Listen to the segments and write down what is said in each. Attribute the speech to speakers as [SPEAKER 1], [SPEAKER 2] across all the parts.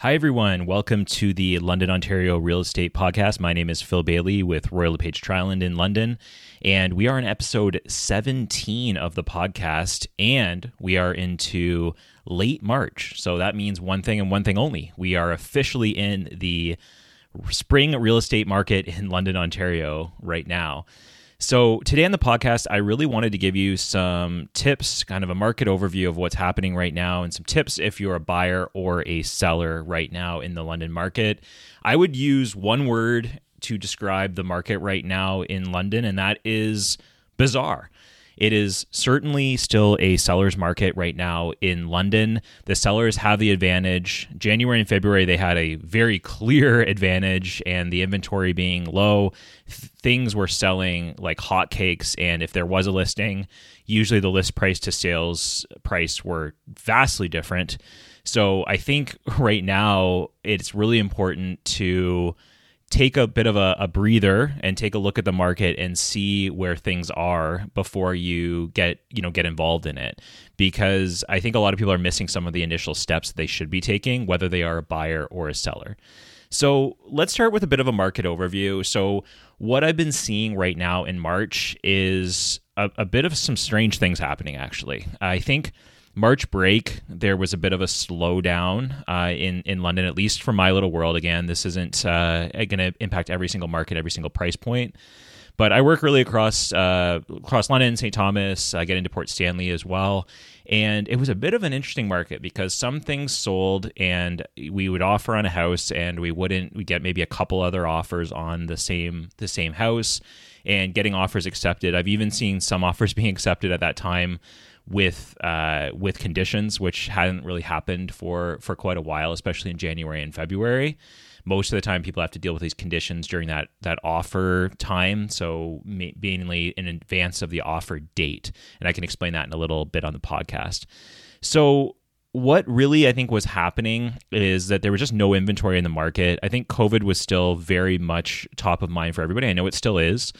[SPEAKER 1] Hi, everyone. Welcome to the London, Ontario Real Estate Podcast. My name is Phil Bailey with Royal LePage Triland in London, and we are in episode 17 of the podcast, and we are into late March. So that means one thing and one thing only. We are officially in the spring real estate market in London, Ontario right now. So, today on the podcast, I really wanted to give you some tips, kind of a market overview of what's happening right now, and some tips if you're a buyer or a seller right now in the London market. I would use one word to describe the market right now in London, and that is bizarre. It is certainly still a seller's market right now in London. The sellers have the advantage. January and February, they had a very clear advantage, and the inventory being low, things were selling like hotcakes. And if there was a listing, usually the list price to sales price were vastly different. So I think right now it's really important to take a bit of a, a, breather and take a look at the market and see where things are before you get you know get involved in it. Because i think a lot of people are missing some of the initial steps they should be taking whether they are a buyer or a seller. So let's start with a bit of a market overview. So what i've been seeing right now in march is a, a bit of some strange things happening actually. I think March break, there was a bit of a slowdown uh, in in London, at least for my little world. Again, this isn't uh, going to impact every single market, every single price point. But I work really across uh, across London, St. Thomas. I get into Port Stanley as well, and it was a bit of an interesting market because some things sold, and we would offer on a house, and we wouldn't. We get maybe a couple other offers on the same the same house, and getting offers accepted. I've even seen some offers being accepted at that time with uh, with conditions, which hadn't really happened for for quite a while, especially in January and February. Most of the time, people have to deal with these conditions during that that offer time, so mainly in advance of the offer date, and I can explain that in a little bit on the podcast. So what really I think was happening is that there was just no inventory in the market. I think COVID was still very much top of mind for everybody. I know it still is.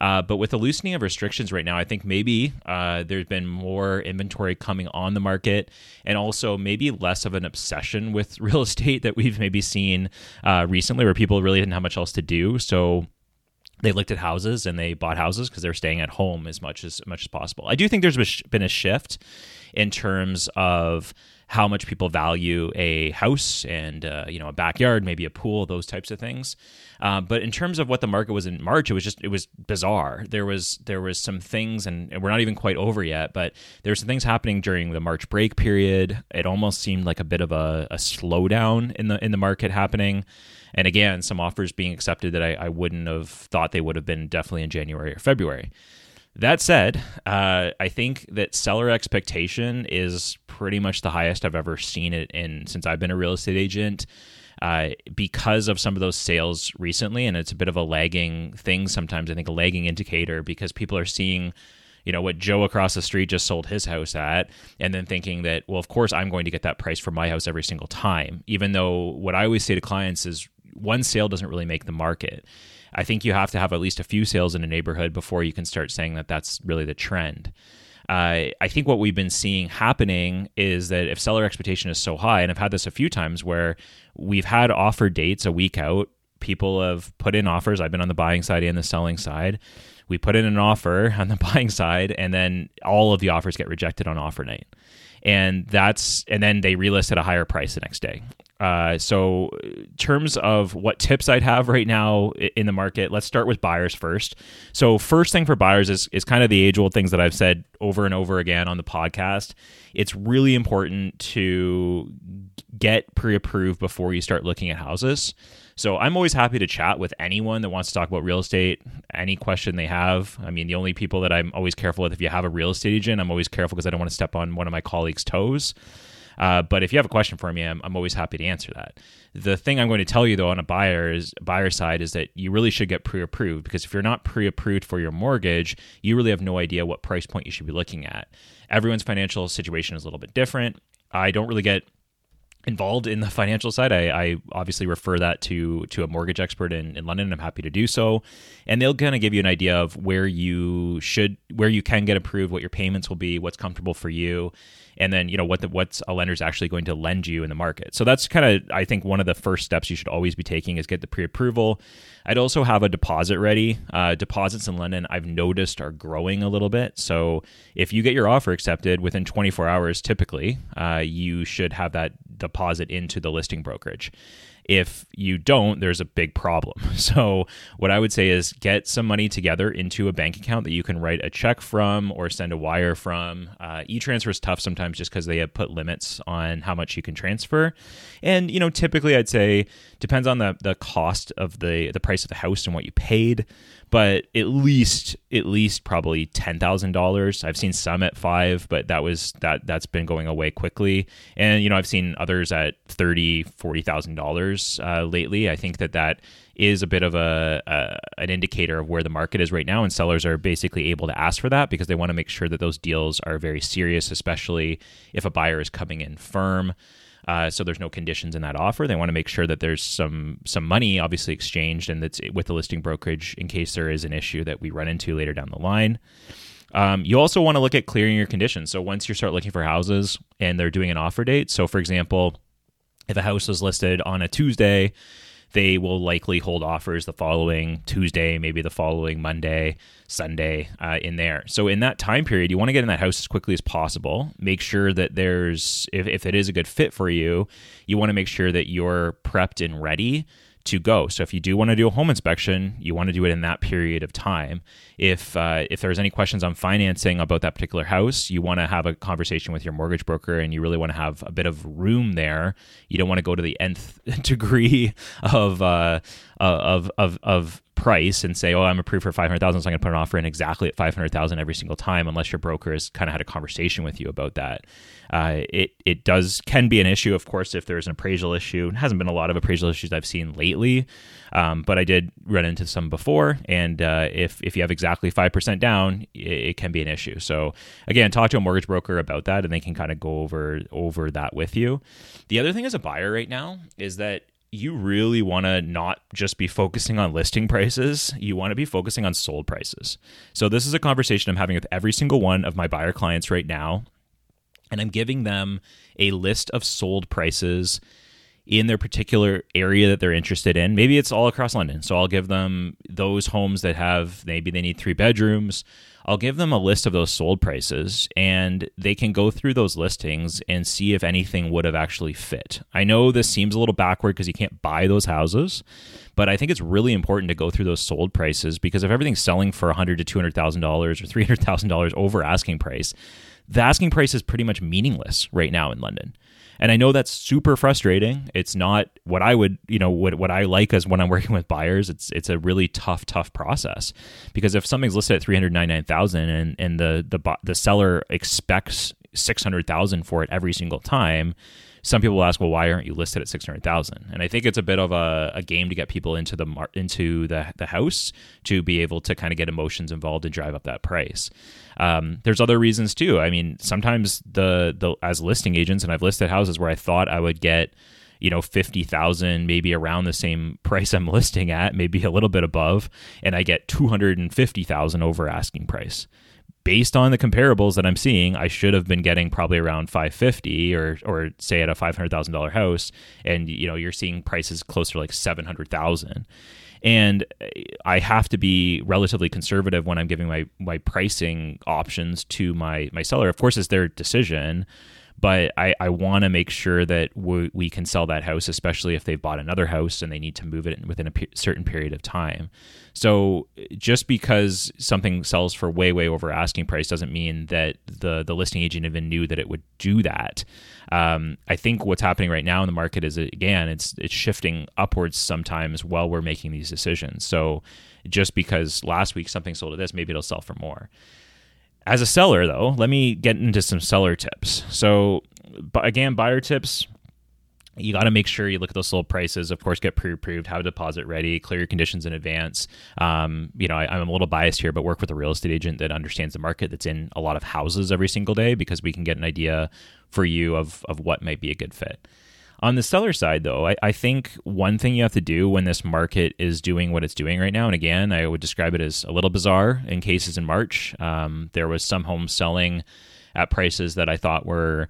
[SPEAKER 1] Uh, but with the loosening of restrictions right now, I think maybe uh, there's been more inventory coming on the market and also maybe less of an obsession with real estate that we've maybe seen uh, recently where people really didn't have much else to do. So they looked at houses and they bought houses because they're staying at home as much as, as much as possible. I do think there's been a shift in terms of how much people value a house and uh, you know a backyard, maybe a pool, those types of things. Uh, but in terms of what the market was in March, it was just it was bizarre. There was there was some things, and, we're not even quite over yet, but there's some things happening during the March break period. It almost seemed like a bit of a, a slowdown in the in the market happening. And again, some offers being accepted that I, I wouldn't have thought they would have been definitely in January or February. That said, uh, I think that seller expectation is pretty much the highest I've ever seen it in since I've been a real estate agent. Uh, because of some of those sales recently, and it's a bit of a lagging thing sometimes. I think a lagging indicator because people are seeing you know what Joe across the street just sold his house at, and then thinking that, well, of course I'm going to get that price for my house every single time. Even though what I always say to clients is one sale doesn't really make the market. I think you have to have at least a few sales in a neighborhood before you can start saying that that's really the trend. Uh, I think what we've been seeing happening is that if seller expectation is so high, and I've had this a few times where we've had offer dates a week out, people have put in offers. I've been on the buying side and the selling side. We put in an offer on the buying side, and then all of the offers get rejected on offer night and that's and then they relist at a higher price the next day. Uh, so, terms of what tips I'd have right now in the market, let's start with buyers first. So, first thing for buyers is is kind of the age old things that I've said over and over again on the podcast. It's really important to get pre approved before you start looking at houses. So I'm always happy to chat with anyone that wants to talk about real estate, any question they have. I mean, the only people that I'm always careful with, if you have a real estate agent, I'm always careful because I don't want to step on one of my colleagues' toes. Uh, but if you have a question for me, I'm, I'm always happy to answer that. The thing I'm going to tell you though on a buyer's buyer side is that you really should get pre-approved because if you're not pre-approved for your mortgage, you really have no idea what price point you should be looking at. Everyone's financial situation is a little bit different. I don't really get involved in the financial side, I, I, obviously refer that to to a mortgage expert in, in London. I'm happy to do so, and they'll kind of give you an idea of where you should, where you can get approved, what your payments will be, what's comfortable for you, and then you know what the, what's a lender's actually going to lend you in the market. So that's kind of I think one of the first steps you should always be taking is get the pre-approval. I'd also have a deposit ready. Uh, deposits in London I've noticed are growing a little bit. So if you get your offer accepted within 24 hours, typically uh, you should have that into the listing brokerage. If you don't, there's a big problem. So, what I would say is get some money together into a bank account that you can write a check from or send a wire from. Uh, e transfer is tough sometimes just because they have put limits on how much you can transfer. And, you know, typically I'd say depends on the, the cost of the, the price of the house and what you paid but at least at least probably ten thousand dollars. I've seen some at five, but that was that that's been going away quickly. And you know, I've seen others at thirty, forty thousand uh, dollars lately. I think that that is a bit of a, a, an indicator of where the market is right now, and sellers are basically able to ask for that because they want to make sure that those deals are very serious, especially if a buyer is coming in firm. Uh, so there's no conditions in that offer. They want to make sure that there's some some money obviously exchanged and that's with the listing brokerage in case there is an issue that we run into later down the line. Um, you also want to look at clearing your conditions. So once you start looking for houses and they're doing an offer date, so for example, if a house was listed on a Tuesday they will likely hold offers the following Tuesday, maybe the following Monday, Sunday uh, in there. So in that time period, you want to get in that house as quickly as possible. Make sure that there's, if, if it is a good fit for you, you want to make sure that you're prepped and ready to go. So if you do want to do a home inspection, you want to do it in that period of time. If uh, if there's any questions on financing about that particular house, you want to have a conversation with your mortgage broker, and you really want to have a bit of room there. You don't want to go to the nth degree of uh, of of of price and say, "Oh, I'm approved for five hundred thousand, so I'm going to put an offer in exactly at five hundred thousand every single time," unless your broker has kind of had a conversation with you about that. Uh, it it does can be an issue, of course, if there's an appraisal issue. It hasn't been a lot of appraisal issues I've seen lately, um, but I did run into some before. And uh, if if you have exactly five percent down, it, it, can be an issue. So again, talk to a mortgage broker about that, and they can kind of go over over that with you. The other thing as a buyer right now is that you really want to not just be focusing on listing prices, you want to be focusing on sold prices. So, this is a conversation I'm having with every single one of my buyer clients right now. And I'm giving them a list of sold prices in their particular area that they're interested in. Maybe it's all across London. So, I'll give them those homes that have maybe they need three bedrooms I'll give them a list of those sold prices and they can go through those listings and see if anything would have actually fit. I know this seems a little backward because you can't buy those houses, but I think it's really important to go through those sold prices because if everything's selling for 100 to $200,000 or $300,000 over asking price, the asking price is pretty much meaningless right now in London. And I know that's super frustrating. It's not what I would, you know, what what I like as when I'm working with buyers. It's it's a really tough, tough process because if something's listed at three hundred ninety nine thousand and and and the the the seller expects six hundred thousand for it every single time, some people ask, well, why aren't you listed at 600,000? And I think it's a bit of a, a, game to get people into the mar- into the, the house to be able to kind of get emotions involved and drive up that price. Um, there's other reasons too. I mean, sometimes the the as listing agents, and I've listed houses where I thought I would get you know 50,000 maybe around the same price I'm listing at maybe a little bit above and I get 250,000 over asking price based on the comparables that I'm seeing, I should have been getting probably around 550 or or say at a $500,000 house and you know you're seeing prices closer to like 700,000. And I have to be relatively conservative when I'm giving my my pricing options to my my seller. Of course, it's their decision, but I, I want to make sure that we, we can sell that house, especially if they've bought another house and they need to move it within a pe- certain period of time. So just because something sells for way, way over asking price doesn't mean that the, the listing agent even knew that it would do that. Um, I think what's happening right now in the market is again, it's it's shifting upwards sometimes while we're making these decisions. So just because last week something sold at this, maybe it'll sell for more. As a seller, though, let me get into some seller tips. So, again, buyer tips. You got to make sure you look at those sold prices. Of course, get pre-approved, have a deposit ready, clear your conditions in advance. Um, you know, I, I'm a little biased here, but work with a real estate agent that understands the market, that's in a lot of houses every single day, because we can get an idea for you of of what might be a good fit. On the seller side, though, I, I, think one thing you have to do when this market is doing what it's doing right now, and again, I would describe it as a little bizarre in cases in March. Um, there was some homes selling at prices that I thought were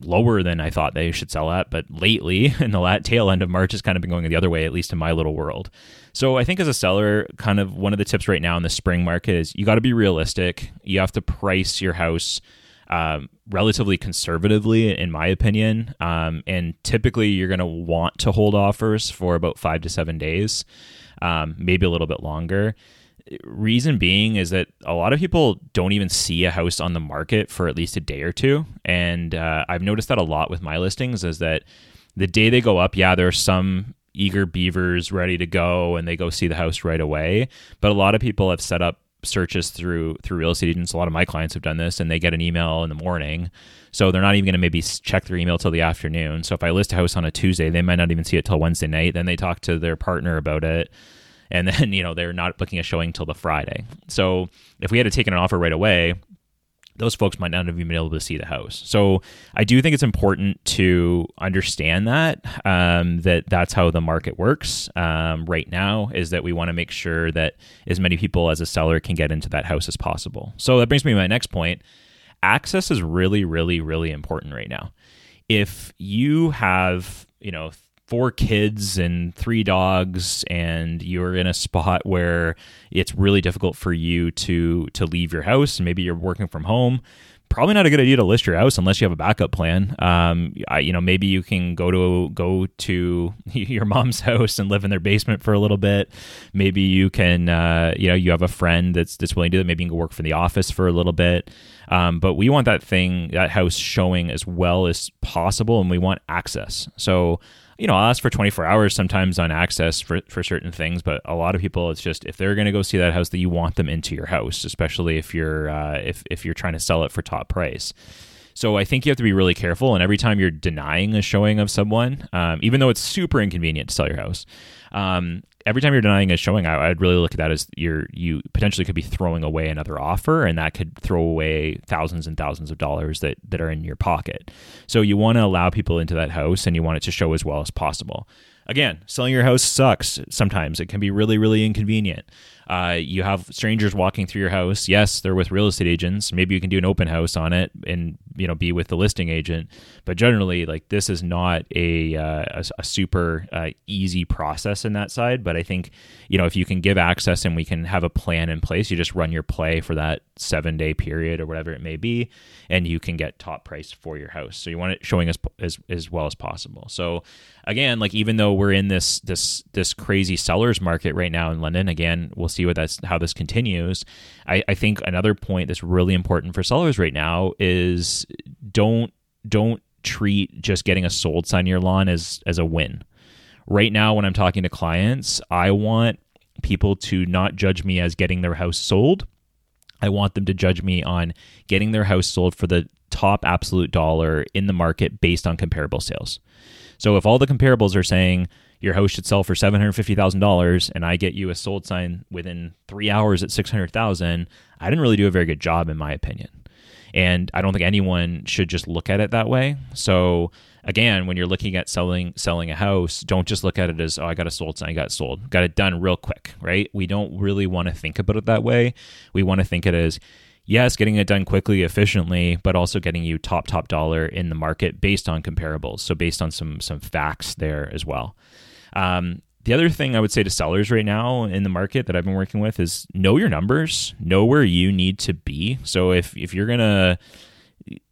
[SPEAKER 1] lower than I thought they should sell at. But lately, in the tail end of March, has kind of been going the other way, at least in my little world. So I think as a seller, kind of one of the tips right now in the spring market is you got to be realistic. You have to price your house um, relatively conservatively, in my opinion. Um, and typically, you're going to want to hold offers for about five to seven days, um, maybe a little bit longer. Reason being is that a lot of people don't even see a house on the market for at least a day or two. And uh, I've noticed that a lot with my listings is that the day they go up, yeah, there are some eager beavers ready to go and they go see the house right away. But a lot of people have set up searches through through real estate agents. A lot of my clients have done this, and they get an email in the morning, so they're not even going to maybe check their email till the afternoon. So if I list a house on a Tuesday, they might not even see it till Wednesday night. Then they talk to their partner about it, and then you know they're not booking a showing till the Friday. So if we had to take an offer right away, those folks might not have even been able to see the house. So I do think it's important to understand that um, that that's how the market works um, right now. Is that we want to make sure that as many people as a seller can get into that house as possible. So that brings me to my next point. Access is really, really, really important right now. If you have you know four kids and three dogs and you're in a spot where it's really difficult for you to to leave your house and maybe you're working from home probably not a good idea to list your house unless you have a backup plan. Um, I, you know, maybe you can go to go to your mom's house and live in their basement for a little bit. Maybe you can, uh, you know, you have a friend that's that's willing to do that. Maybe you can go work for the office for a little bit. Um, but we want that thing, that house showing as well as possible, and we want access. So you know, I'll ask for 24 hours sometimes on access for, for certain things, but a lot of people, it's just if they're going to go see that house, that you want them into your house, especially if you're uh, if if you're trying to sell it for top price. So I think you have to be really careful, and every time you're denying a showing of someone, um, even though it's super inconvenient to sell your house, um, every time you're denying a showing, I, would really look at that as you're you potentially could be throwing away another offer, and that could throw away thousands and thousands of dollars that that are in your pocket. So you want to allow people into that house, and you want it to show as well as possible. Again, selling your house sucks sometimes. It can be really, really inconvenient. Uh, you have strangers walking through your house. Yes, they're with real estate agents. Maybe you can do an open house on it and you know be with the listing agent. But generally, like this is not a uh, a, a, super uh, easy process in that side. But I think you know if you can give access and we can have a plan in place, you just run your play for that seven day period or whatever it may be, and you can get top price for your house. So you want it showing as as as well as possible. So again, like even though we're in this this this crazy sellers market right now in London, again, we'll see what that's how this continues. I, I think another point that's really important for sellers right now is don't don't treat just getting a sold sign your lawn as as a win. Right now, when I'm talking to clients, I want people to not judge me as getting their house sold. I want them to judge me on getting their house sold for the top absolute dollar in the market based on comparable sales. So if all the comparables are saying your house should sell for $750,000 and I get you a sold sign within 3 hours at 600,000, I didn't really do a very good job in my opinion. And I don't think anyone should just look at it that way. So again, when you're looking at selling selling a house, don't just look at it as oh I got a sold sign, I got sold, got it done real quick, right? We don't really want to think about it that way. We want to think it as yes, getting it done quickly, efficiently, but also getting you top top dollar in the market based on comparables. So based on some some facts there as well. Um, the other thing I would say to sellers right now in the market that I've been working with is know your numbers, know where you need to be. So if if you're gonna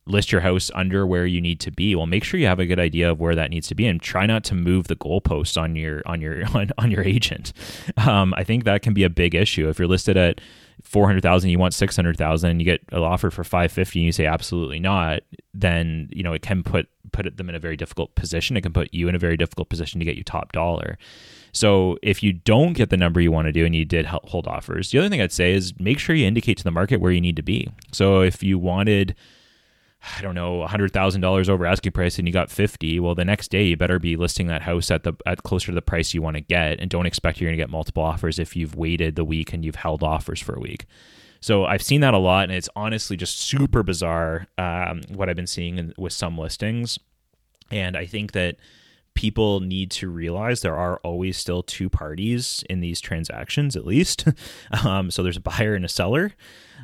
[SPEAKER 1] list your house under where you need to be well make sure you have a good idea of where that needs to be and try not to move the goalposts on your on your on, on your agent um, i think that can be a big issue if you're listed at 400,000 you want 600,000 you get an offer for 550 and you say absolutely not then you know it can put put them in a very difficult position. It can put you in a very difficult position to get you top dollar. So if you don't get the number you want to do and you did hold offers the other thing I'd say is make sure you indicate to the market where you need to be. So if you wanted I don't know, hundred thousand dollars over asking price and you got fifty, well the next day you better be listing that house at the at closer to the price you want to get and don't expect you're gonna get multiple offers if you've waited the week and you've held offers for a week. So I've seen that a lot and it's honestly just super bizarre um, what I've been seeing in, with some listings. And I think that people need to realize there are always still two parties in these transactions, at least. um, so there's a buyer and a seller,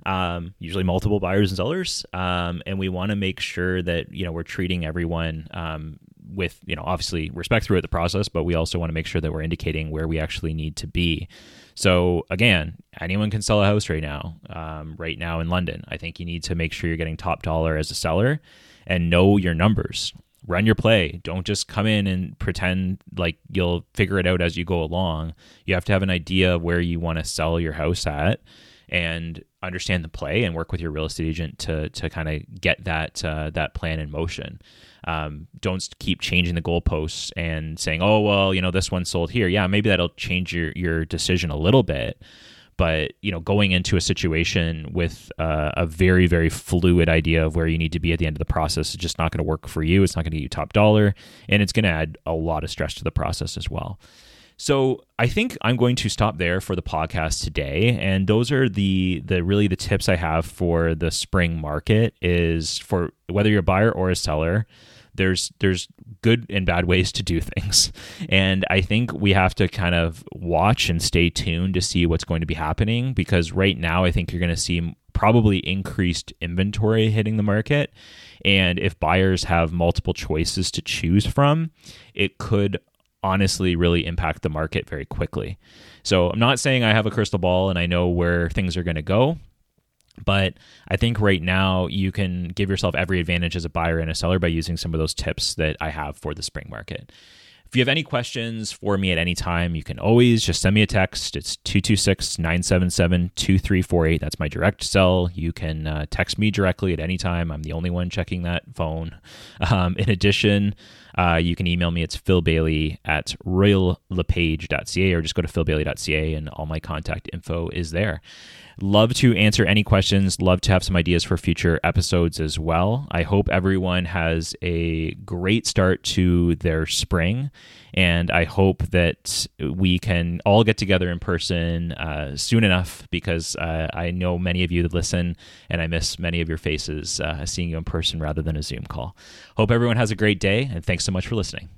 [SPEAKER 1] um, usually multiple buyers and sellers, um, and we want to make sure that you know we're treating everyone um, with you know obviously respect throughout the process, but we also want to make sure that we're indicating where we actually need to be. So again, anyone can sell a house right now. Um, right now in London, I think you need to make sure you're getting top dollar as a seller and know your numbers. Run your play. Don't just come in and pretend like you'll figure it out as you go along. You have to have an idea of where you want to sell your house at and understand the play and work with your real estate agent to to kind of get that uh, that plan in motion. Um, don't keep changing the goalposts and saying, "Oh well, you know this one sold here." Yeah, maybe that'll change your your decision a little bit, but you know going into a situation with uh, a very very fluid idea of where you need to be at the end of the process is just not going to work for you. It's not going to get you top dollar, and it's going to add a lot of stress to the process as well. So I think I'm going to stop there for the podcast today, and those are the the really the tips I have for the spring market is for whether you're a buyer or a seller. There's there's good and bad ways to do things, and I think we have to kind of watch and stay tuned to see what's going to be happening because right now I think you're going to see probably increased inventory hitting the market. And if buyers have multiple choices to choose from, it could honestly really impact the market very quickly. So I'm not saying I have a crystal ball and I know where things are going to go, but I think right now you can give yourself every advantage as a buyer and a seller by using some of those tips that I have for the spring market. If you have any questions for me at any time, you can always just send me a text. It's 226 977 2348. That's my direct cell. You can uh, text me directly at any time. I'm the only one checking that phone. Um, in addition, uh, you can email me. It's Phil Bailey at royallepage.ca or just go to philbailey.ca and all my contact info is there. Love to answer any questions. Love to have some ideas for future episodes as well. I hope everyone has a great start to their spring. And I hope that we can all get together in person uh, soon enough because uh, I know many of you that listen and I miss many of your faces uh, seeing you in person rather than a Zoom call. Hope everyone has a great day and thanks so much for listening.